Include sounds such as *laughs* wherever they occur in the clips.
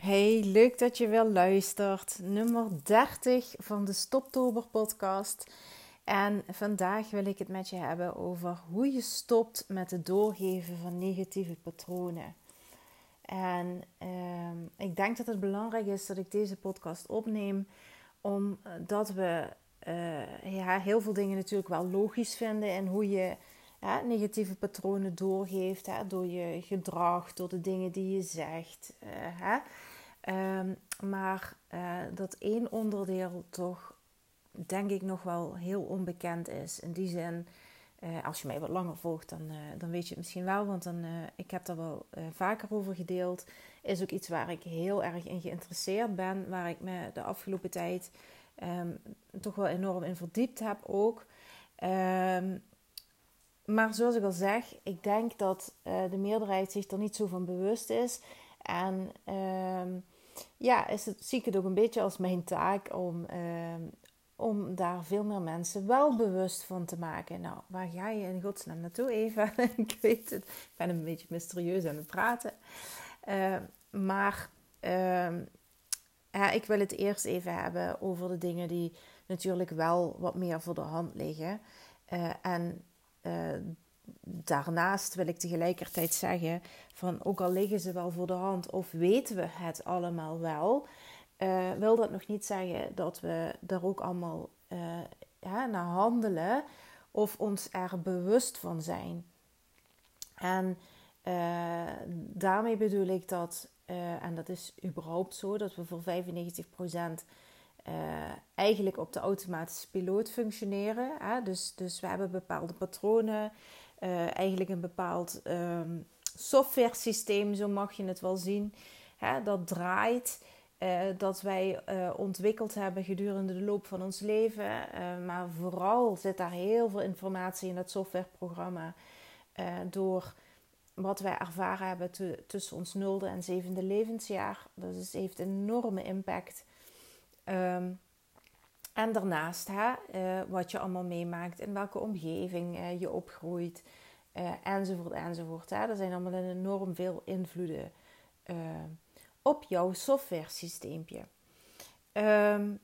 Hey, leuk dat je weer luistert. Nummer 30 van de Stoptober podcast. En vandaag wil ik het met je hebben over hoe je stopt met het doorgeven van negatieve patronen. En ehm, ik denk dat het belangrijk is dat ik deze podcast opneem, omdat we uh, ja, heel veel dingen natuurlijk wel logisch vinden en hoe je negatieve patronen doorgeeft hè, door je gedrag, door de dingen die je zegt. Uh, hè. Um, maar uh, dat één onderdeel toch, denk ik, nog wel heel onbekend is. In die zin, uh, als je mij wat langer volgt, dan, uh, dan weet je het misschien wel. Want dan, ik heb daar wel vaker over gedeeld. Is ook iets waar ik heel erg in geïnteresseerd ben. Waar ik me de afgelopen tijd um, toch wel enorm in verdiept heb ook. Um, maar zoals ik al zeg, ik denk dat de meerderheid zich er niet zo van bewust is. En ja, is het, zie ik het ook een beetje als mijn taak om, uh, om daar veel meer mensen wel bewust van te maken. Nou, waar ga je in godsnaam naartoe, Eva? *laughs* ik weet het, ik ben een beetje mysterieus aan het praten. Uh, maar uh, ja, ik wil het eerst even hebben over de dingen die natuurlijk wel wat meer voor de hand liggen. Uh, en uh, daarnaast wil ik tegelijkertijd zeggen van ook al liggen ze wel voor de hand of weten we het allemaal wel, uh, wil dat nog niet zeggen dat we daar ook allemaal uh, ja, naar handelen of ons er bewust van zijn. En uh, daarmee bedoel ik dat, en dat is überhaupt zo, dat we voor 95% eigenlijk op de automatische piloot functioneren. Hè? Dus, dus we hebben bepaalde patronen, uh, eigenlijk een bepaald um, software systeem, zo mag je het wel zien. Hè, dat draait, uh, dat wij uh, ontwikkeld hebben gedurende de loop van ons leven. maar vooral zit daar heel veel informatie in dat softwareprogramma. door wat wij ervaren hebben tussen ons nulde en zevende levensjaar. Dus het heeft enorme impact. Um, en daarnaast hè, uh, wat je allemaal meemaakt, in welke omgeving uh, je opgroeit, uh, enzovoort, enzovoort. Hè. Er zijn allemaal enorm veel invloeden op jouw software systeempje. Um,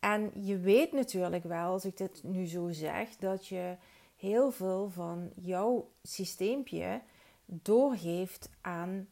en je weet natuurlijk wel, als ik dit nu zo zeg, dat je heel veel van jouw systeempje doorgeeft aan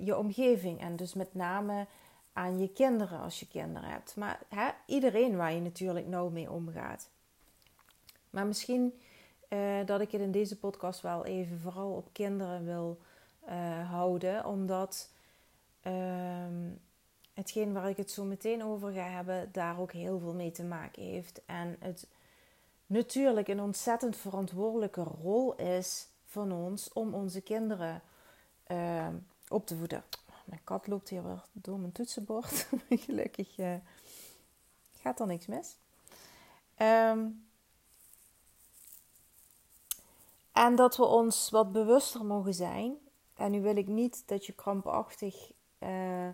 je omgeving. En dus met name aan je kinderen als je kinderen hebt. Maar hè, iedereen waar je natuurlijk nou mee omgaat. Maar misschien uh, dat ik het in deze podcast wel even vooral op kinderen wil uh, houden. Omdat uh, hetgeen waar ik het zo meteen over ga hebben, daar ook heel veel mee te maken heeft. En het natuurlijk een ontzettend verantwoordelijke rol is van ons om onze kinderen ehm, op te voeden. Mijn kat loopt hier weer door mijn toetsenbord. *laughs* Gelukkig uh, gaat er niks mis. Um, en dat we ons wat bewuster mogen zijn. En nu wil ik niet dat je krampachtig uh,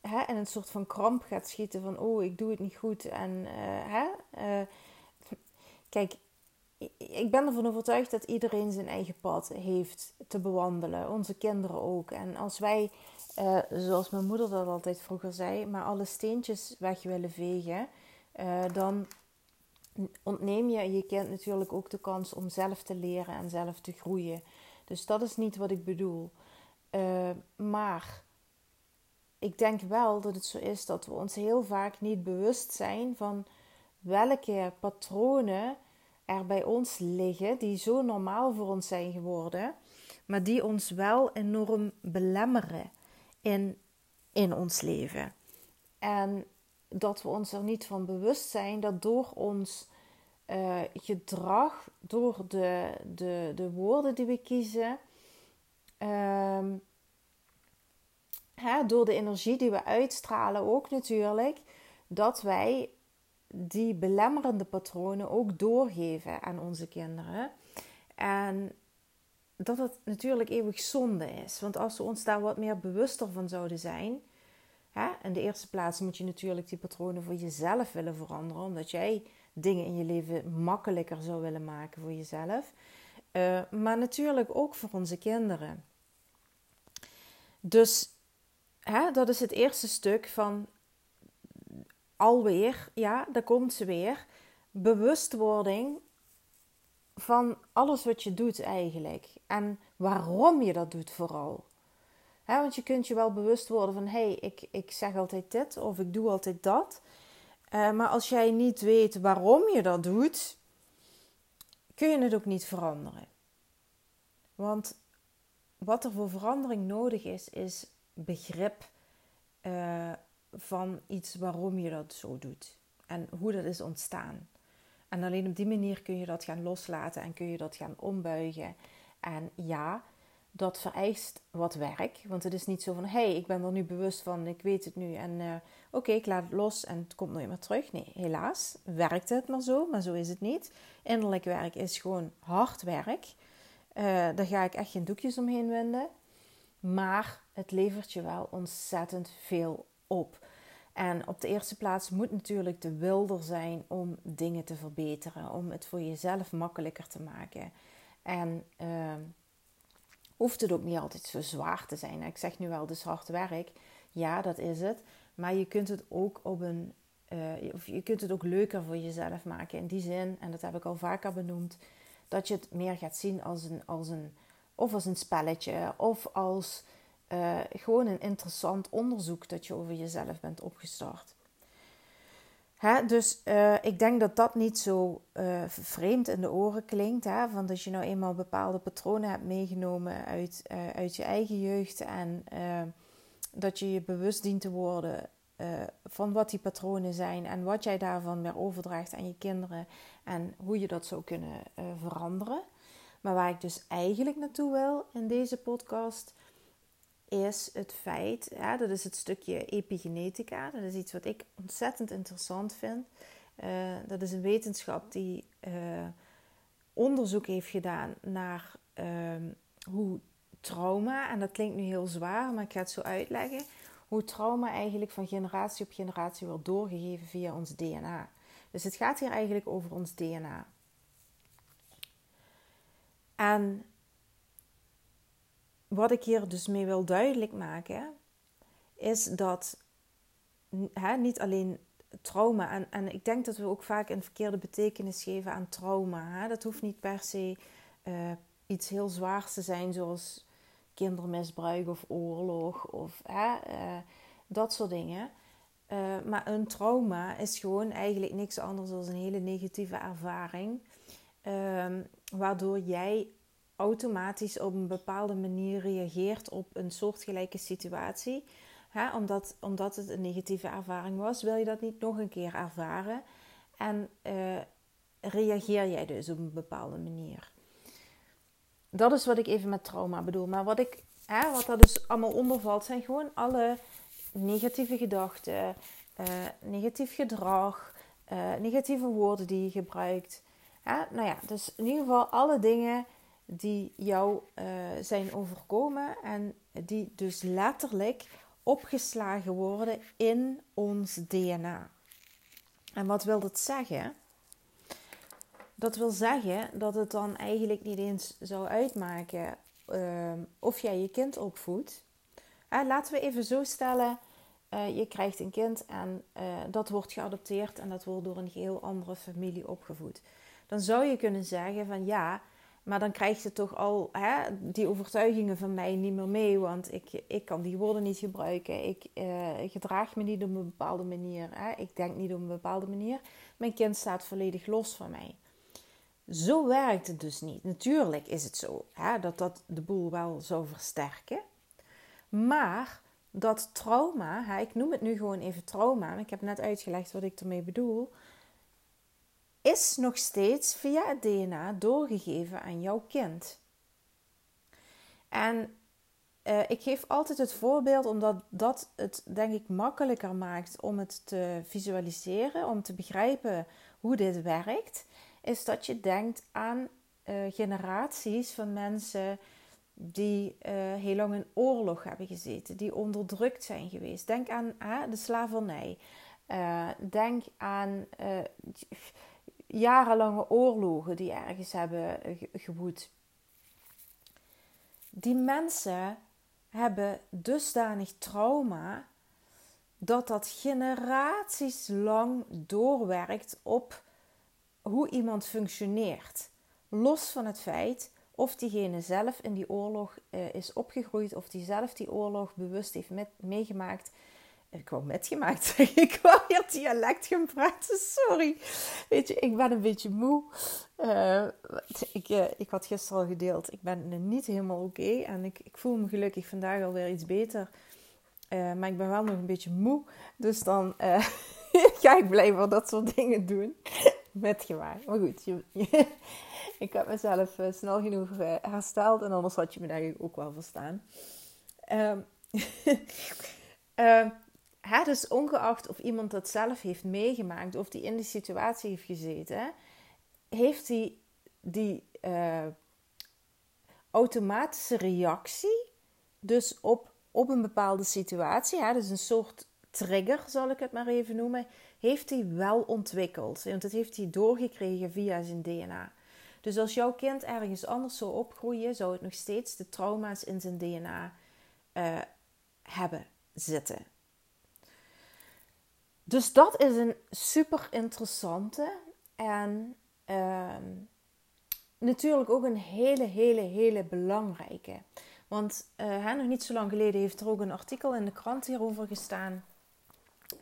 hè, in een soort van kramp gaat schieten van oh ik doe het niet goed. En uh, hè, kijk, ik ben ervan overtuigd dat iedereen zijn eigen pad heeft te bewandelen. Onze kinderen ook. En als wij, uh, zoals mijn moeder dat altijd vroeger zei, maar alle steentjes weg willen vegen, uh, dan ontneem je je kind natuurlijk ook de kans om zelf te leren en zelf te groeien. Dus dat is niet wat ik bedoel. Uh, maar ik denk wel dat het zo is dat we ons heel vaak niet bewust zijn van welke patronen er bij ons liggen, die zo normaal voor ons zijn geworden, maar die ons wel enorm belemmeren in, in ons leven. En dat we ons er niet van bewust zijn dat door ons uh, gedrag, door de, de, de woorden die we kiezen, uh, hè, door de energie die we uitstralen ook natuurlijk, dat wij die belemmerende patronen ook doorgeven aan onze kinderen. En dat het natuurlijk eeuwig zonde is. Want als we ons daar wat meer bewuster van zouden zijn. Hè, in de eerste plaats moet je natuurlijk die patronen voor jezelf willen veranderen. Omdat jij dingen in je leven makkelijker zou willen maken voor jezelf. Uh, maar natuurlijk ook voor onze kinderen. Dus hè, dat is het eerste stuk van alweer, ja, daar komt ze weer. Bewustwording van alles wat je doet eigenlijk. En waarom je dat doet vooral. want je kunt je wel bewust worden van... hé, hey, ik, ik zeg altijd dit of ik doe altijd dat. Uh, maar als jij niet weet waarom je dat doet... kun je het ook niet veranderen. Want wat er voor verandering nodig is, is begrip uh, van iets waarom je dat zo doet. En hoe dat is ontstaan. En alleen op die manier kun je dat gaan loslaten en kun je dat gaan ombuigen. En ja, dat vereist wat werk. Want het is niet zo van: hé, hey, ik ben er nu bewust van, ik weet het nu. En uh, oké, ik laat het los en het komt nooit meer terug. Nee, helaas werkt het maar zo, maar zo is het niet. Innerlijk werk is gewoon hard werk. Uh, daar ga ik echt geen doekjes omheen winden. Maar het levert je wel ontzettend veel op. En op de eerste plaats moet natuurlijk de wil er zijn om dingen te verbeteren, om het voor jezelf makkelijker te maken. En uh, hoeft het ook niet altijd zo zwaar te zijn. Ik zeg nu wel, dus hard werk. Ja, dat is het. Maar je kunt het ook op een. Uh, of je kunt het ook leuker voor jezelf maken. In die zin, en dat heb ik al vaker benoemd, dat je het meer gaat zien als een, als een, of als een spelletje, of als uh, gewoon een interessant onderzoek dat je over jezelf bent opgestart. Hè? Dus uh, ik denk dat dat niet zo uh, vreemd in de oren klinkt. Hè? Van dat je nou eenmaal bepaalde patronen hebt meegenomen uit, uit je eigen jeugd. En dat je je bewust dient te worden van wat die patronen zijn. En wat jij daarvan weer overdraagt aan je kinderen. En hoe je dat zou kunnen veranderen. Maar waar ik dus eigenlijk naartoe wil in deze podcast is het feit, ja, dat is het stukje epigenetica. Dat is iets wat ik ontzettend interessant vind. Uh, dat is een wetenschap die uh, onderzoek heeft gedaan naar uh, hoe trauma, en dat klinkt nu heel zwaar, maar ik ga het zo uitleggen, hoe trauma eigenlijk van generatie op generatie wordt doorgegeven via ons DNA. Dus het gaat hier eigenlijk over ons DNA. En wat ik hier dus mee wil duidelijk maken, is dat hè, niet alleen trauma, en, en ik denk dat we ook vaak een verkeerde betekenis geven aan trauma. Hè. Dat hoeft niet per se uh, iets heel zwaars te zijn, zoals kindermisbruik of oorlog of hè, uh, dat soort dingen. Uh, maar een trauma is gewoon eigenlijk niks anders dan een hele negatieve ervaring. Ehm, waardoor jij automatisch op een bepaalde manier reageert op een soortgelijke situatie. omdat, omdat het een negatieve ervaring was, wil je dat niet nog een keer ervaren. En uh, reageer jij dus op een bepaalde manier. Dat is wat ik even met trauma bedoel. Maar wat, ik, hè, wat er dus allemaal onder valt, zijn gewoon alle negatieve gedachten, uh, negatief gedrag, uh, negatieve woorden die je gebruikt. nou ja, dus in ieder geval alle dingen die jou uh, zijn overkomen en die dus letterlijk opgeslagen worden in ons DNA. En wat wil dat zeggen? Dat wil zeggen dat het dan eigenlijk niet eens zou uitmaken uh, of jij je kind opvoedt. Uh, laten we even zo stellen: uh, je krijgt een kind en dat wordt geadopteerd en dat wordt door een heel andere familie opgevoed. Dan zou je kunnen zeggen: van ja, maar dan krijg je toch al hè, die overtuigingen van mij niet meer mee. Want ik, ik kan die woorden niet gebruiken. Ik uh, gedraag me niet op een bepaalde manier. Hè. Ik denk niet op een bepaalde manier. Mijn kind staat volledig los van mij. Zo werkt het dus niet. Natuurlijk is het zo hè, dat dat de boel wel zou versterken. Maar dat trauma, hè, ik noem het nu gewoon even trauma. Ik heb net uitgelegd wat ik ermee bedoel is nog steeds via het DNA doorgegeven aan jouw kind. En uh, ik geef altijd het voorbeeld omdat dat het denk ik makkelijker maakt om het te visualiseren, om te begrijpen hoe dit werkt, is dat je denkt aan uh, generaties van mensen die uh, heel lang in oorlog hebben gezeten, die onderdrukt zijn geweest. Denk aan de slavernij. denk aan jarenlange oorlogen die ergens hebben gewoed. Die mensen, hebben dusdanig trauma dat dat generaties lang doorwerkt op hoe iemand functioneert. Los van het feit of diegene zelf in die oorlog uh, is opgegroeid, of die zelf die oorlog bewust heeft met, meegemaakt. Ik wou metgemaakt *laughs* zeggen, ik wou hier dialect gaan praten, sorry. Weet je, ik ben een beetje moe. Uh, ik, uh, ik had gisteren al gedeeld, ik ben niet helemaal oké en ik, ik voel me gelukkig vandaag alweer iets beter. maar ik ben wel nog een beetje moe, dus dan *laughs* ga ik blijven dat soort dingen doen. Metgemaakt. Maar goed, *laughs* ik heb mezelf snel genoeg hersteld en anders had je me ik ook wel verstaan. Um, uh, hè, dus ongeacht of iemand dat zelf heeft meegemaakt of die in die situatie heeft gezeten, heeft die, die automatische reactie dus op, op een bepaalde situatie, hè, dus een soort trigger zal ik het maar even noemen, heeft hij wel ontwikkeld. Want dat heeft hij doorgekregen via zijn DNA. Dus als jouw kind ergens anders zou opgroeien, zou het nog steeds de trauma's in zijn DNA uh, hebben zitten. Dus dat is een super interessante en uh, natuurlijk ook een hele, hele, hele belangrijke. Want uh, nog niet zo lang geleden heeft er ook een artikel in de krant hierover gestaan.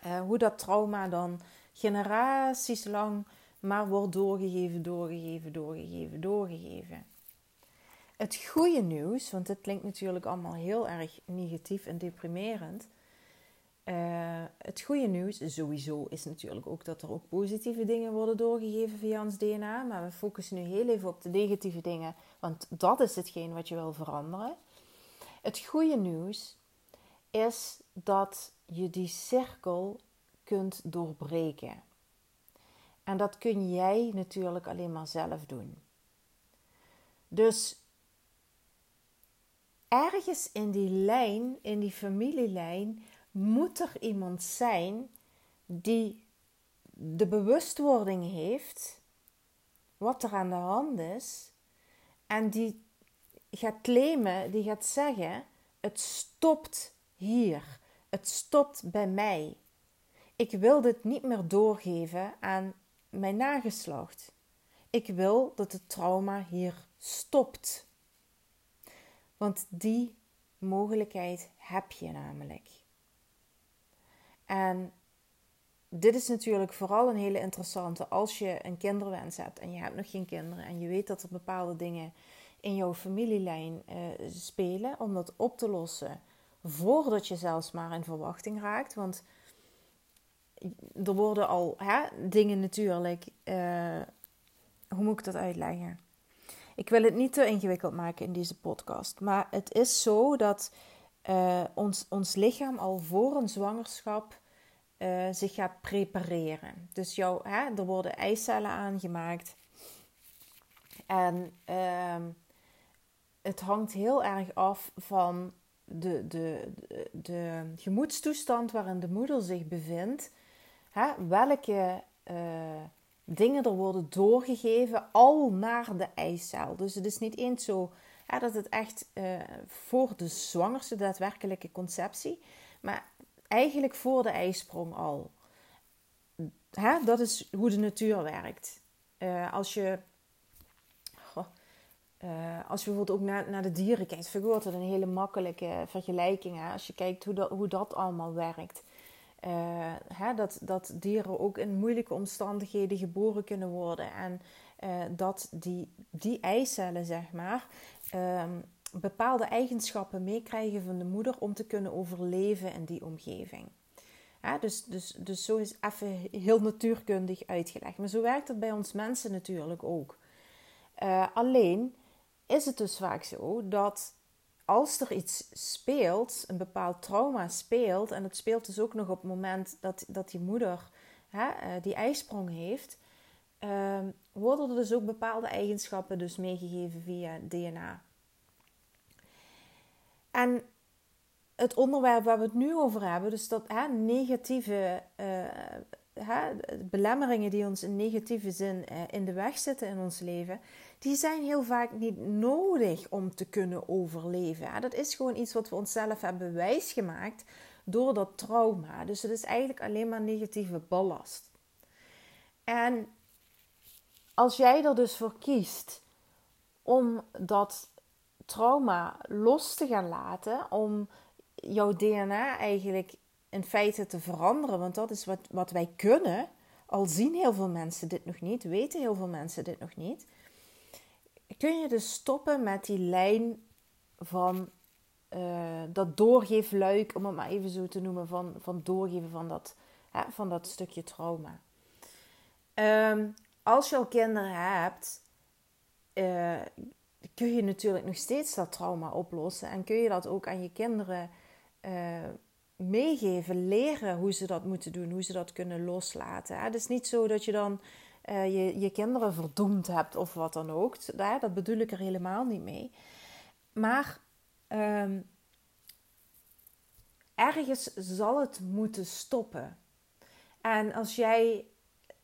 Uh, hoe dat trauma dan generaties lang maar wordt doorgegeven, doorgegeven, doorgegeven, doorgegeven. Het goede nieuws, want dit klinkt natuurlijk allemaal heel erg negatief en deprimerend. Uh, het goede nieuws sowieso is natuurlijk ook dat er ook positieve dingen worden doorgegeven via ons DNA. Maar we focussen nu heel even op de negatieve dingen, want dat is hetgeen wat je wil veranderen. Het goede nieuws is dat je die cirkel kunt doorbreken. En dat kun jij natuurlijk alleen maar zelf doen. Dus ergens in die lijn, in die familielijn, moet er iemand zijn die de bewustwording heeft wat er aan de hand is en die gaat claimen, die gaat zeggen: het stopt hier, het stopt bij mij. Ik wil dit niet meer doorgeven aan mijn nageslacht. Ik wil dat het trauma hier stopt. Want die mogelijkheid heb je namelijk. En dit is natuurlijk vooral een hele interessante als je een kinderwens hebt en je hebt nog geen kinderen en je weet dat er bepaalde dingen in jouw familielijn uh, spelen om dat op te lossen voordat je zelfs maar in verwachting raakt. Want er worden al hè, dingen natuurlijk. Uh, hoe moet ik dat uitleggen? Ik wil het niet te ingewikkeld maken in deze podcast. Maar het is zo dat uh, ons, ons lichaam al voor een zwangerschap uh, zich gaat prepareren. Dus jou, hè, er worden eicellen aangemaakt. En uh, het hangt heel erg af van de, de, de, gemoedstoestand waarin de moeder zich bevindt hè, welke uh, dingen er worden doorgegeven al naar de eicel. Dus het is niet eens zo hè, dat het echt uh, voor de zwangerste daadwerkelijke conceptie, maar eigenlijk voor de ijsprong al. Hè, dat is hoe de natuur werkt. Uh, als je uh, als je bijvoorbeeld ook naar, naar de dieren kijkt, vind ik dat een hele makkelijke vergelijking. Hè? Als je kijkt hoe dat, hoe dat allemaal werkt. Uh, hè, dat, dat dieren ook in moeilijke omstandigheden geboren kunnen worden. En uh, dat die, die eicellen, zeg maar, um, bepaalde eigenschappen meekrijgen van de moeder om te kunnen overleven in die omgeving. Dus, dus, dus zo is even heel natuurkundig uitgelegd. Maar zo werkt het bij ons mensen natuurlijk ook. Uh, alleen is het dus vaak zo dat als er iets speelt, een bepaald trauma speelt, en het speelt dus ook nog op het moment dat, dat die moeder hè, eh, die ijsprong heeft, uh, worden er dus ook bepaalde eigenschappen dus meegegeven via DNA. En het onderwerp waar we het nu over hebben, dus dat hè, negatieve uh, hè, belemmeringen die ons in negatieve zin uh, in de weg zitten in ons leven, die zijn heel vaak niet nodig om te kunnen overleven. Dat is gewoon iets wat we onszelf hebben wijsgemaakt door dat trauma. Dus het is eigenlijk alleen maar negatieve ballast. En als jij er dus voor kiest om dat trauma los te gaan laten, om jouw DNA eigenlijk in feite te veranderen, want dat is wat, wat wij kunnen, al zien heel veel mensen dit nog niet, weten heel veel mensen dit nog niet, kun je dus stoppen met die lijn van uh, dat doorgeefluik, om het maar even zo te noemen, van, van doorgeven van dat, hè, van dat stukje trauma. Um, als je al kinderen hebt, uh, kun je natuurlijk nog steeds dat trauma oplossen. En kun je dat ook aan je kinderen uh, meegeven, leren hoe ze dat moeten doen, hoe ze dat kunnen loslaten. Het is niet zo dat je dan uh, je, je kinderen verdoemd hebt of wat dan ook. Dat bedoel ik er helemaal niet mee. Maar um, ergens zal het moeten stoppen. En als jij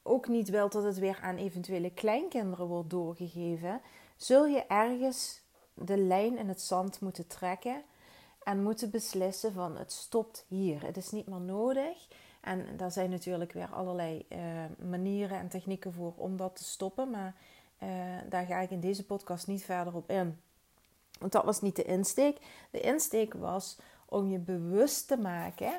ook niet wilt dat het weer aan eventuele kleinkinderen wordt doorgegeven, zul je ergens de lijn in het zand moeten trekken en moeten beslissen van het stopt hier. Het is niet meer nodig. En daar zijn natuurlijk weer allerlei uh, manieren en technieken voor om dat te stoppen. Maar uh, daar ga ik in deze podcast niet verder op in. Want dat was niet de insteek. De insteek was om je bewust te maken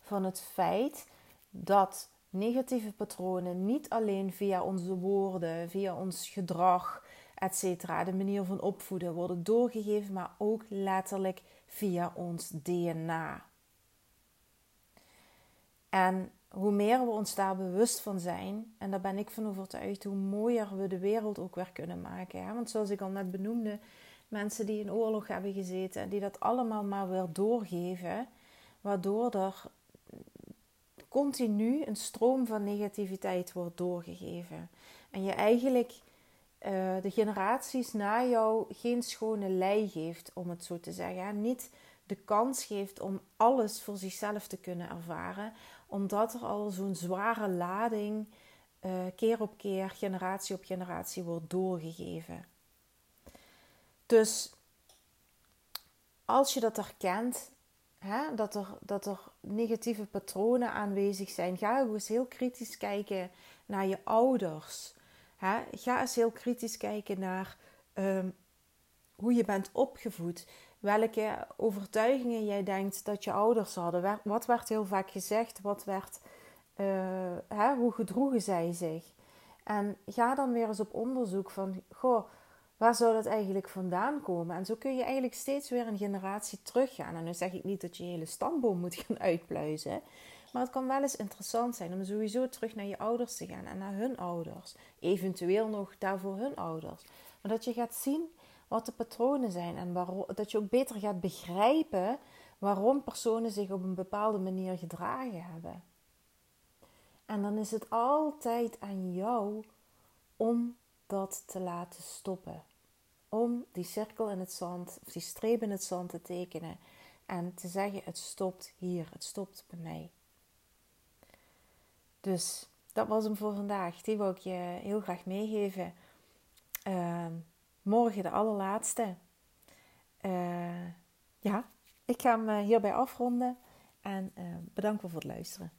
van het feit dat negatieve patronen niet alleen via onze woorden, via ons gedrag, etc., de manier van opvoeden worden doorgegeven, maar ook letterlijk via ons DNA. En hoe meer we ons daar bewust van zijn, en daar ben ik van overtuigd, hoe mooier we de wereld ook weer kunnen maken. Want zoals ik al net benoemde, mensen die in oorlog hebben gezeten, die dat allemaal maar weer doorgeven, waardoor er continu een stroom van negativiteit wordt doorgegeven. En je eigenlijk uh, de generaties na jou geen schone lei geeft, om het zo te zeggen. Niet de kans geeft om alles voor zichzelf te kunnen ervaren, omdat er al zo'n zware lading uh, keer op keer, generatie op generatie wordt doorgegeven. Dus als je dat herkent, hè, dat, er, dat er negatieve patronen aanwezig zijn, ga eens heel kritisch kijken naar je ouders. Hè. Ga eens heel kritisch kijken naar um, hoe je bent opgevoed. Welke overtuigingen jij denkt dat je ouders hadden. Wat werd heel vaak gezegd? Wat werd, uh, hè, hoe gedroegen zij zich? En ga dan weer eens op onderzoek van, goh, waar zou dat eigenlijk vandaan komen? En zo kun je eigenlijk steeds weer een generatie teruggaan. En nu zeg ik niet dat je je hele stamboom moet gaan uitpluizen. Maar het kan wel eens interessant zijn om sowieso terug naar je ouders te gaan en naar hun ouders. Eventueel nog daarvoor hun ouders. Maar dat je gaat zien wat de patronen zijn en dat je ook beter gaat begrijpen waarom personen zich op een bepaalde manier gedragen hebben. En dan is het altijd aan jou om dat te laten stoppen om die cirkel in het zand, of die streep in het zand te tekenen en te zeggen: het stopt hier, het stopt bij mij. Dus dat was hem voor vandaag. Die wil ik je heel graag meegeven. Uh, morgen de allerlaatste. Uh, ja, ik ga hem eh, hierbij afronden en uh, bedankt voor het luisteren.